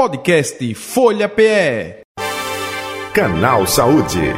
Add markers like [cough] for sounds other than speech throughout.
Podcast Folha PE. Canal Saúde.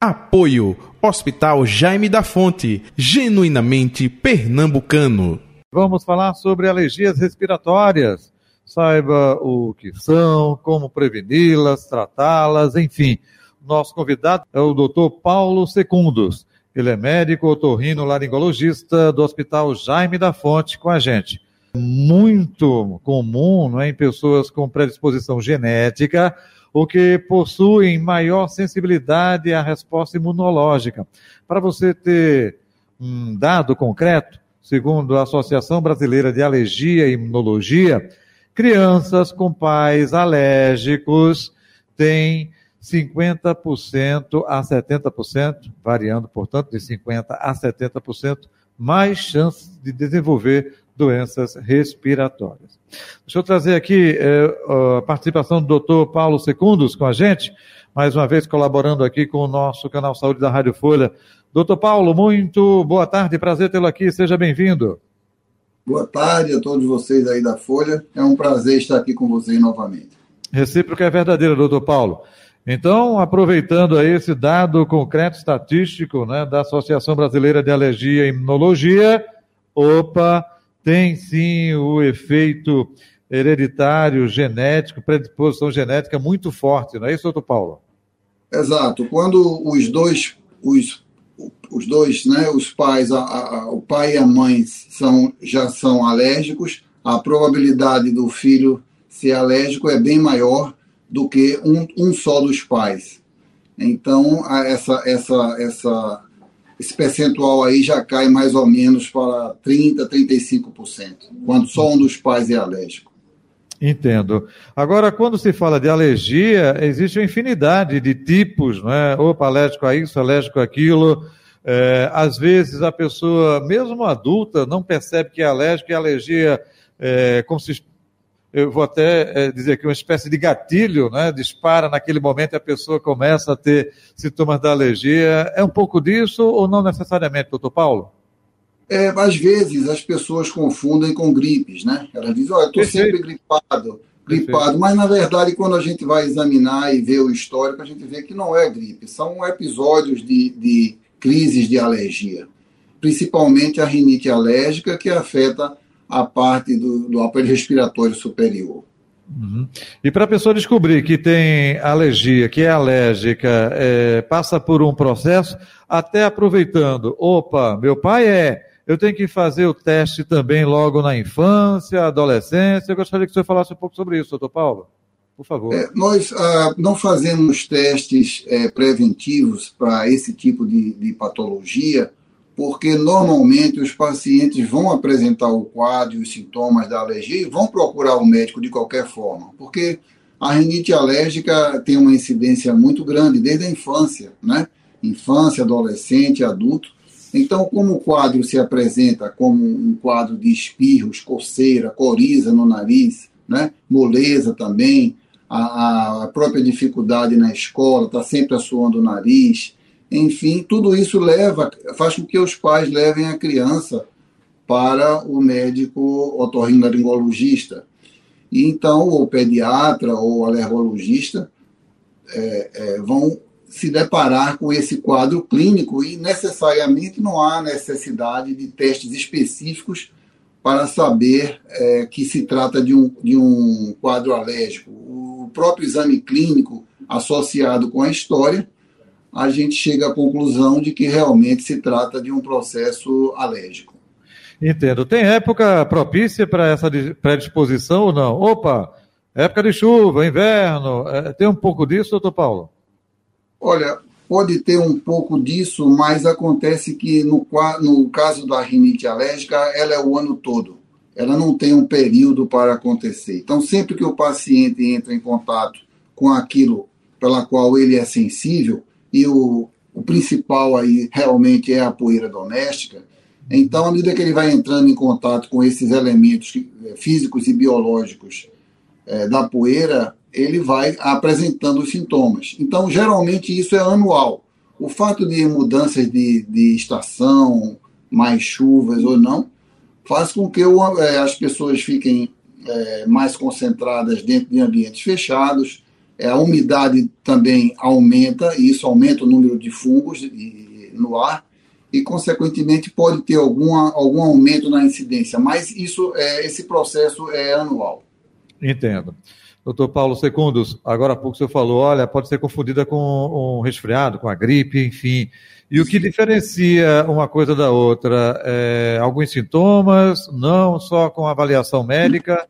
Apoio Hospital Jaime da Fonte, genuinamente pernambucano. Vamos falar sobre alergias respiratórias. Saiba o que são, como preveni-las, tratá-las, enfim. Nosso convidado é o Dr. Paulo Secundos. Ele é médico otorrino laringologista do Hospital Jaime da Fonte com a gente muito comum não é, em pessoas com predisposição genética ou que possuem maior sensibilidade à resposta imunológica. Para você ter um dado concreto, segundo a Associação Brasileira de Alergia e Imunologia, crianças com pais alérgicos têm 50% a 70%, variando, portanto, de 50% a 70%, mais chances de desenvolver doenças respiratórias. Deixa eu trazer aqui é, a participação do doutor Paulo Secundos com a gente, mais uma vez colaborando aqui com o nosso canal Saúde da Rádio Folha. Doutor Paulo, muito boa tarde, prazer tê-lo aqui, seja bem-vindo. Boa tarde a todos vocês aí da Folha, é um prazer estar aqui com vocês novamente. Recíproca é verdadeira, doutor Paulo. Então, aproveitando aí esse dado concreto estatístico né, da Associação Brasileira de Alergia e Imunologia, opa, tem sim o efeito hereditário, genético, predisposição genética muito forte, não é isso, doutor Paulo? Exato. Quando os dois, os, os dois, né, os pais, a, a, o pai e a mãe são, já são alérgicos, a probabilidade do filho ser alérgico é bem maior do que um, um só dos pais. Então, essa, essa, essa esse percentual aí já cai mais ou menos para 30%, 35%, quando só um dos pais é alérgico. Entendo. Agora, quando se fala de alergia, existe uma infinidade de tipos, não é? Opa, alérgico a isso, alérgico a aquilo. É, às vezes a pessoa, mesmo adulta, não percebe que é alérgico e alergia, é, se eu vou até é, dizer que uma espécie de gatilho, né, dispara naquele momento e a pessoa começa a ter sintomas da alergia. É um pouco disso ou não necessariamente, doutor Paulo? É, às vezes as pessoas confundem com gripes, né? Elas dizem, olha, estou sempre gripado, gripado, Perfeito. mas na verdade quando a gente vai examinar e ver o histórico, a gente vê que não é gripe, são episódios de, de crises de alergia, principalmente a rinite alérgica que afeta a parte do, do aparelho respiratório superior. Uhum. E para a pessoa descobrir que tem alergia, que é alérgica, é, passa por um processo, até aproveitando, opa, meu pai é, eu tenho que fazer o teste também logo na infância, adolescência. Eu gostaria que o senhor falasse um pouco sobre isso, doutor Paulo. Por favor. É, nós ah, não fazemos testes é, preventivos para esse tipo de, de patologia, porque normalmente os pacientes vão apresentar o quadro e os sintomas da alergia e vão procurar o médico de qualquer forma, porque a rinite alérgica tem uma incidência muito grande desde a infância, né? Infância, adolescente, adulto. Então, como o quadro se apresenta como um quadro de espirros, coceira, coriza no nariz, né? moleza também, a, a própria dificuldade na escola, está sempre assoando o nariz, enfim, tudo isso leva, faz com que os pais levem a criança para o médico otorrinolaringologista. E então, o pediatra ou alergologista é, é, vão se deparar com esse quadro clínico e necessariamente não há necessidade de testes específicos para saber é, que se trata de um, de um quadro alérgico. O próprio exame clínico associado com a história a gente chega à conclusão de que realmente se trata de um processo alérgico. Entendo. Tem época propícia para essa predisposição ou não? Opa, época de chuva, inverno, é, tem um pouco disso, doutor Paulo? Olha, pode ter um pouco disso, mas acontece que no, no caso da rinite alérgica, ela é o ano todo. Ela não tem um período para acontecer. Então, sempre que o paciente entra em contato com aquilo pela qual ele é sensível, e o, o principal aí realmente é a poeira doméstica. Então, à medida que ele vai entrando em contato com esses elementos eh, físicos e biológicos é, da poeira, ele vai apresentando os sintomas. Então, geralmente, isso é anual. O fato de mudanças de, de estação, mais chuvas ou não, faz com que o, é, as pessoas fiquem é, mais concentradas dentro de ambientes fechados, é, a umidade também aumenta, e isso aumenta o número de fungos no ar, e, consequentemente, pode ter alguma, algum aumento na incidência, mas isso é, esse processo é anual. Entendo. Doutor Paulo Secundos, agora há pouco o senhor falou, olha, pode ser confundida com um resfriado, com a gripe, enfim. E o que diferencia uma coisa da outra? É, alguns sintomas? Não, só com avaliação médica?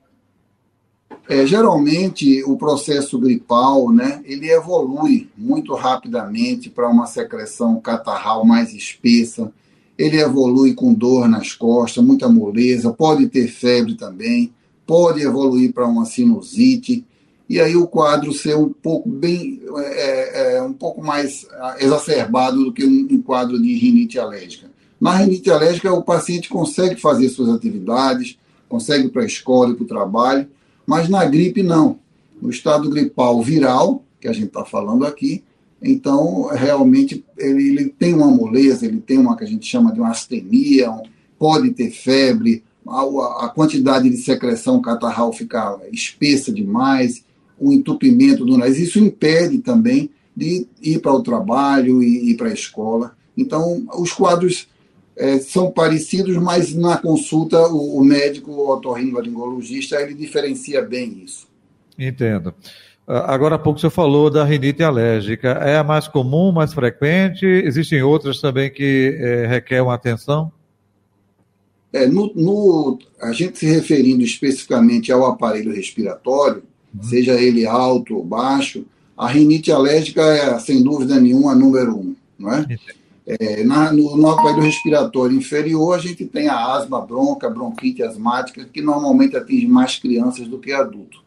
É, geralmente, o processo gripal, né, ele evolui muito rapidamente para uma secreção catarral mais espessa. Ele evolui com dor nas costas, muita moleza, pode ter febre também pode evoluir para uma sinusite, e aí o quadro ser um pouco bem é, é, é um pouco mais ah, exacerbado do que um, um, quadro de rinite alérgica. Na rinite alérgica, o paciente consegue fazer suas atividades, consegue ir para a escola e para o trabalho, mas na gripe não. No estado gripal viral, que a gente está falando aqui, então realmente ele, ele, tem uma moleza, ele tem uma que a gente chama de uma astenia, um, pode ter febre, a, a quantidade de secreção catarral ficar espessa demais, o entupimento do nariz, isso impede também de ir para o trabalho e ir para a escola. Então, os quadros é, são parecidos, mas na consulta o, o médico o otorrinolaringologista ele diferencia bem isso. Entendo. Ah, agora há pouco você falou da rinite alérgica. É a mais comum, mais frequente? Existem outras também que é, requerem atenção? É, no, no, a gente se referindo especificamente ao aparelho respiratório, uhum. seja ele alto ou baixo, a rinite alérgica é, sem dúvida nenhuma, a número um. Não é? É, na, no, no, aparelho respiratório inferior, a gente tem a asma bronca, bronquite asmática, que normalmente atinge mais crianças do que adultos.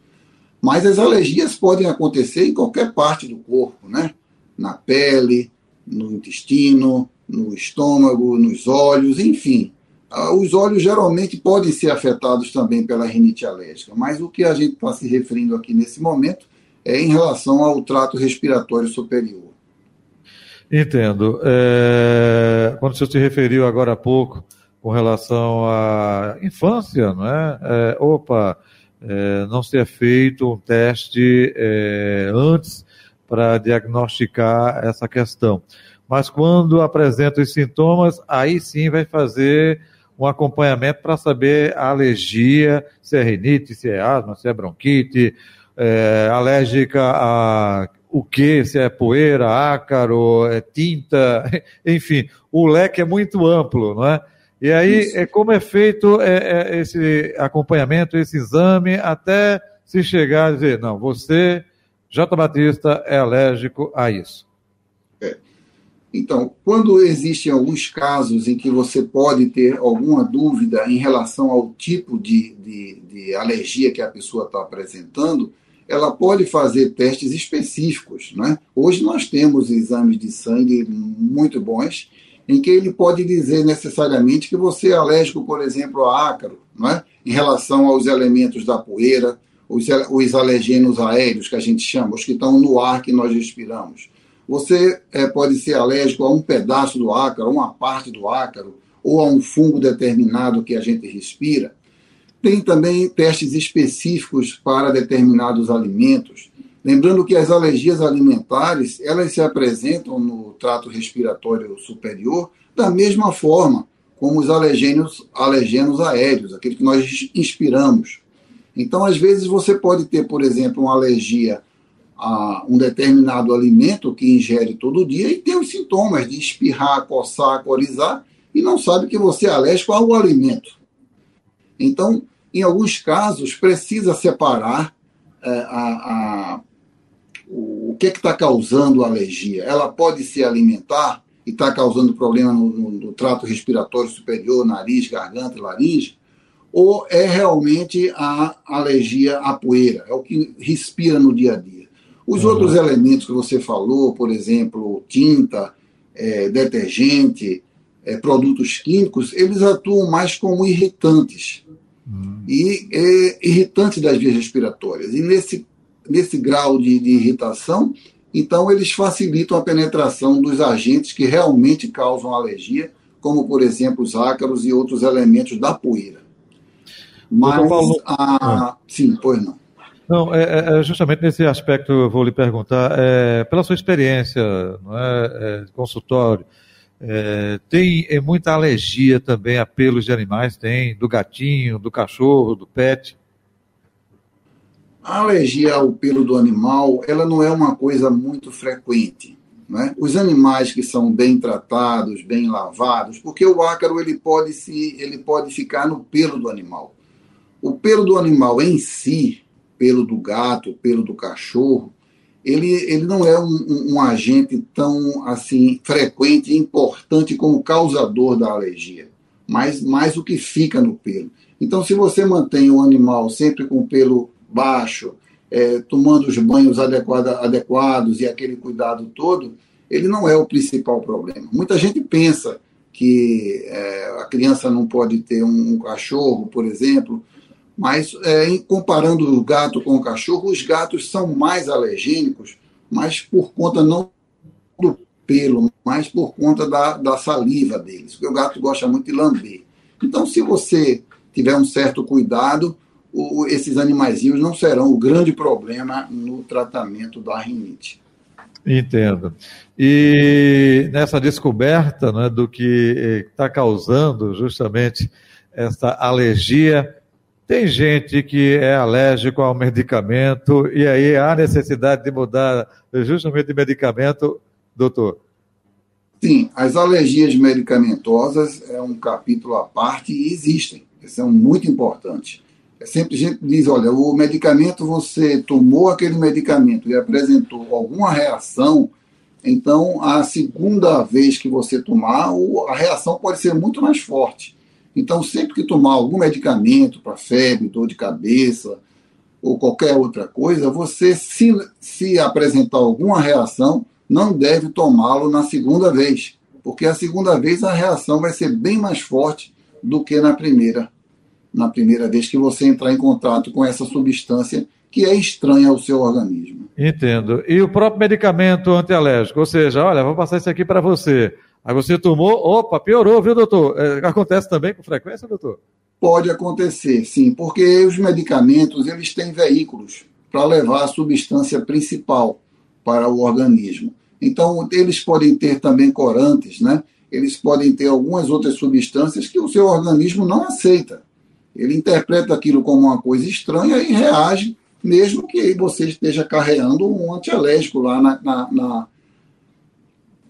Mas as alergias podem acontecer em qualquer parte do corpo, né? Na pele, no intestino, no estômago, nos olhos, enfim. Ah, os olhos geralmente podem ser afetados também pela rinite alérgica, mas o que a gente está se referindo aqui nesse momento é em relação ao trato respiratório superior. Entendo. É, quando senhor se referiu agora há pouco com relação à infância, não é? é opa, é, não ser feito um teste é, antes para diagnosticar essa questão. Mas quando apresenta os sintomas, aí sim vai fazer um acompanhamento para saber a alergia, se é rinite, se é asma, se é bronquite, é, alérgica a o que, se é poeira, ácaro, é tinta, [laughs] enfim, o leque é muito amplo, não é? E aí, é, como é feito é, é, esse acompanhamento, esse exame, até se chegar a dizer, não, você, J. Batista, é alérgico a isso. Então, quando existem alguns casos em que você pode ter alguma dúvida em relação ao tipo de, de, de alergia que a pessoa está apresentando, ela pode fazer testes específicos. Né? Hoje nós temos exames de sangue muito bons, em que ele pode dizer necessariamente que você é alérgico, por exemplo, a ácaro, né? em relação aos elementos da poeira, os, os alergenos aéreos, que a gente chama, os que estão no ar que nós respiramos você é, pode ser alérgico a um pedaço do ácaro, a uma parte do ácaro, ou a um fungo determinado que a gente respira. Tem também testes específicos para determinados alimentos. Lembrando que as alergias alimentares, elas se apresentam no trato respiratório superior da mesma forma como os alergênios, alergenos aéreos, aqueles que nós inspiramos. Então, às vezes, você pode ter, por exemplo, uma alergia a um determinado alimento que ingere todo dia e tem os sintomas de espirrar, coçar, corizar e não sabe que você é alérgico ao alimento. Então, em alguns casos, precisa separar é, a, a, o, o que está causando a alergia. Ela pode ser alimentar e está causando problema no, no, no, trato respiratório superior, nariz, garganta e laringe, ou é realmente a alergia à poeira, é o que respira no dia a dia. Os uhum. outros elementos que você falou, por exemplo, tinta, é, detergente, é, produtos químicos, eles atuam mais como irritantes. E é, irritantes das vias respiratórias. E nesse, nesse grau de, de irritação, então eles facilitam a penetração dos agentes que realmente causam alergia, como, por exemplo, os ácaros e outros elementos da poeira. Mas, Paulo... a... Ah. sim, pois não. Não, é, é, é, justamente nesse aspecto eu vou lhe perguntar, é, pela sua experiência, não é, é consultório, é, tem é, muita alergia também a pelos de animais? Tem, do gatinho, do cachorro, do pet? A alergia ao pelo do animal, ela não é uma coisa muito frequente. Né? Os animais que são bem tratados, bem lavados, porque o ácaro ele pode, se, ele pode ficar no pelo do animal. O pelo do animal em si, pelo do gato, pelo do cachorro, ele, ele não é um, um, um, agente tão assim frequente e importante como causador da alergia, mas mais o que fica no pelo. Então, se você mantém o animal sempre com o pelo baixo, é, tomando os banhos adequada, adequados e aquele cuidado todo, ele não é o principal problema. Muita gente pensa que é, a criança não pode ter um, um cachorro, por exemplo, mas, é, comparando o gato com o cachorro, os gatos são mais alergênicos, mas por conta não do pelo, mas por conta da, da saliva deles, porque o gato gosta muito de lamber. Então, se você tiver um certo cuidado, o, esses animaizinhos não serão o grande problema no tratamento da rinite. Entendo. E nessa descoberta né, do que está causando justamente essa alergia, tem gente que é alérgico ao medicamento e aí há necessidade de mudar justamente de medicamento, doutor? Sim, as alergias medicamentosas é um capítulo à parte e existem. São muito importantes. É sempre gente diz, olha, o medicamento você tomou aquele medicamento e apresentou alguma reação, então a segunda vez que você tomar, a reação pode ser muito mais forte. Então, sempre que tomar algum medicamento para febre, dor de cabeça ou qualquer outra coisa, você, se, se apresentar alguma reação, não deve tomá-lo na segunda vez, porque a segunda vez a reação vai ser bem mais forte do que na primeira, na primeira vez que você entrar em contato com essa substância que é estranha ao seu organismo. Entendo. E o próprio medicamento antialérgico, ou seja, olha, vou passar isso aqui para você. Aí você tomou, opa, piorou, viu, doutor? É, acontece também com frequência, doutor? Pode acontecer, sim, porque os medicamentos eles têm veículos para levar a substância principal para o organismo. Então, eles podem ter também corantes, né? Eles podem ter algumas outras substâncias que o seu organismo não aceita. Ele interpreta aquilo como uma coisa estranha e reage, mesmo que você esteja carregando um antialérgico lá na, na, na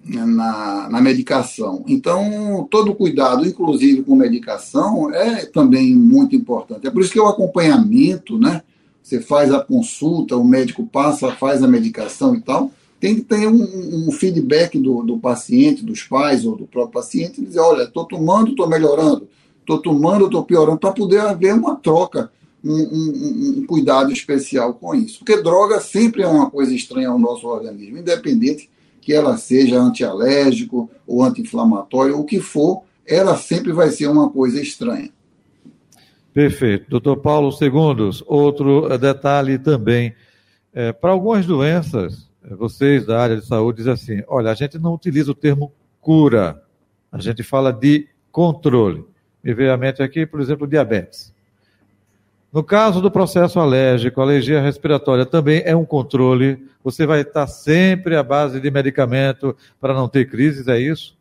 na, na medicação. Então, todo cuidado, inclusive com medicação, é também muito importante. É por isso que o acompanhamento, né? Você faz a consulta, o médico passa, faz a medicação e tal. Tem que ter um, um feedback do, do paciente, dos pais ou do próprio paciente, dizer, olha, estou tomando, estou melhorando, estou tomando, estou piorando, para poder haver uma troca, um, um, um, cuidado especial com isso. Porque droga sempre é uma coisa estranha ao nosso organismo, independente que ela seja antialérgico ou anti-inflamatório, o que for, ela sempre vai ser uma coisa estranha. Perfeito. Doutor Paulo Segundos, outro detalhe também. É, para algumas doenças, é, vocês da área de saúde dizem assim: olha, a gente não utiliza o termo cura, a gente fala de controle. Me veio à mente aqui, por exemplo, diabetes. No caso do processo alérgico, alergia respiratória também é um controle. Você vai estar sempre à base de medicamento para não ter crises, é isso?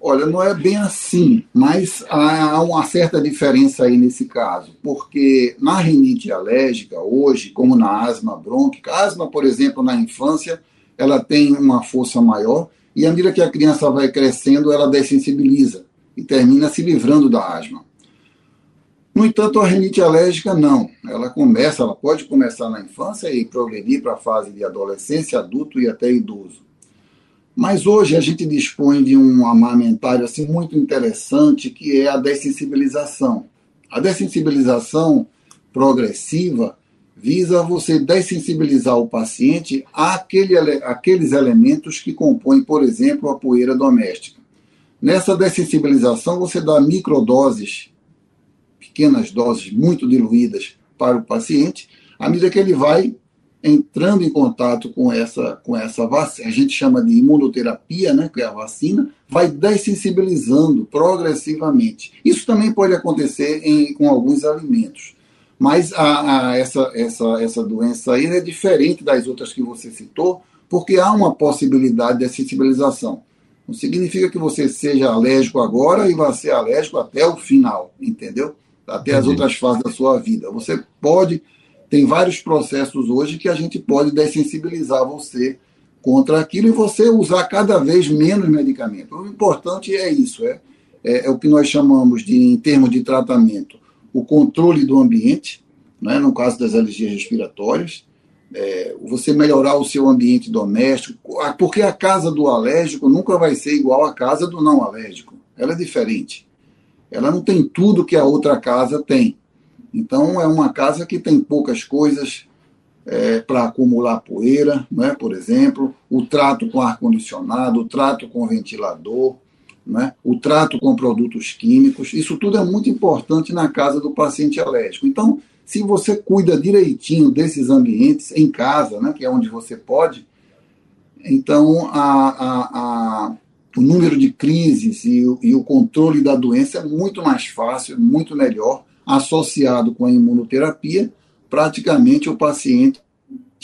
Olha, não é bem assim, mas há uma certa diferença aí nesse caso, porque na rinite alérgica, hoje, como na asma brônquica, asma, por exemplo, na infância, ela tem uma força maior e à medida que a criança vai crescendo, ela dessensibiliza e termina se livrando da asma. No entanto, a rinite alérgica não. Ela começa, ela pode começar na infância e progredir para a fase de adolescência, adulto e até idoso. Mas hoje a gente dispõe de um amamentário assim muito interessante que é a dessensibilização. A dessensibilização progressiva visa você dessensibilizar o paciente àquele, àqueles elementos que compõem, por exemplo, a poeira doméstica. Nessa dessensibilização, você dá microdoses pequenas doses muito diluídas para o paciente, à medida que ele vai entrando em contato com essa, com essa vacina, a gente chama de imunoterapia, né, que é a vacina, vai dessensibilizando progressivamente. Isso também pode acontecer em, com alguns alimentos. Mas a, a, essa, essa, essa doença aí é diferente das outras que você citou, porque há uma possibilidade de sensibilização. Não significa que você seja alérgico agora e vai ser alérgico até o final, entendeu? Até as outras fases da sua vida. Você pode tem vários processos hoje que a gente pode dessensibilizar você contra aquilo e você usar cada vez menos medicamento. O importante é isso, é, é, é o que nós chamamos de, em termos de tratamento, o controle do ambiente, né, no caso das alergias respiratórias, é, você melhorar o seu ambiente doméstico, porque a casa do alérgico nunca vai ser igual à casa do não alérgico. Ela é diferente. Ela não tem tudo que a outra casa tem. Então, é uma casa que tem poucas coisas é, para acumular poeira, né, por exemplo, o trato com ar-condicionado, o trato com ventilador, né, o trato com produtos químicos. Isso tudo é muito importante na casa do paciente alérgico. Então, se você cuida direitinho desses ambientes em casa, né, que é onde você pode, então a, a, a, o número de crises e o, e o controle da doença é muito mais fácil, muito melhor associado com a imunoterapia, praticamente o paciente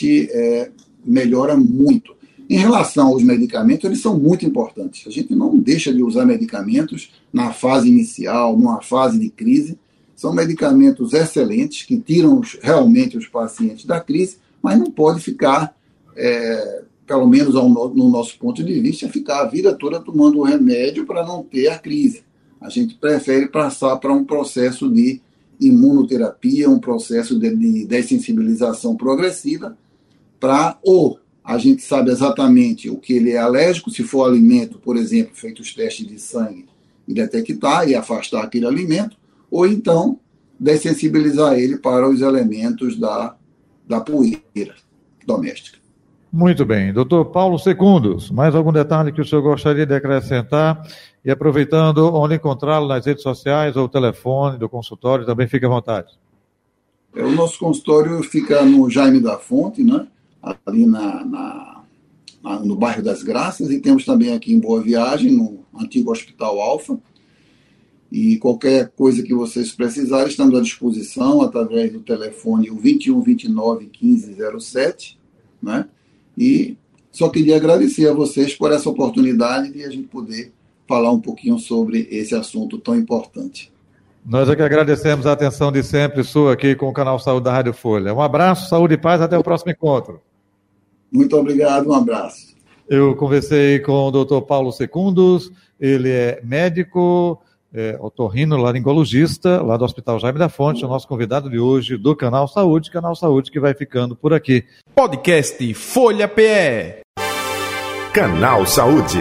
é, melhora muito. Em relação aos medicamentos, eles são muito importantes. A gente não deixa de usar medicamentos na fase inicial, numa fase de crise. São medicamentos excelentes que tiram realmente os pacientes da crise, mas não pode ficar, é, pelo menos no nosso ponto de vista, ficar a vida toda tomando o remédio para não ter a crise. A gente prefere passar para um processo de imunoterapia, um processo de, de dessensibilização progressiva, para ou a gente sabe exatamente o que ele é alérgico, se for alimento, por exemplo, feito os testes de sangue e detectar e afastar aquele alimento, ou então dessensibilizar ele para os elementos da, da poeira doméstica. Muito bem. Doutor Paulo Secundos, mais algum detalhe que o senhor gostaria de acrescentar? E aproveitando, onde encontrá-lo nas redes sociais ou o telefone do consultório, também fique à vontade. É, o nosso consultório fica no Jaime da Fonte, né? ali na, na, na, no bairro das Graças, e temos também aqui em Boa Viagem, no antigo Hospital Alfa. E qualquer coisa que vocês precisarem, estamos à disposição através do telefone 21 29 15 07, né? E só queria agradecer a vocês por essa oportunidade de a gente poder falar um pouquinho sobre esse assunto tão importante. Nós é que agradecemos a atenção de sempre sua aqui com o canal Saúde da Rádio Folha. Um abraço, saúde e paz, até o próximo encontro. Muito obrigado, um abraço. Eu conversei com o doutor Paulo Secundos, ele é médico, é, otorrino laringologista, lá do Hospital Jaime da Fonte, o nosso convidado de hoje do Canal Saúde, Canal Saúde que vai ficando por aqui. Podcast Folha PE. Canal Saúde.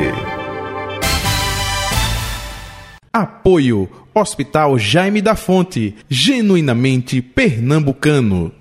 Apoio Hospital Jaime da Fonte, genuinamente pernambucano.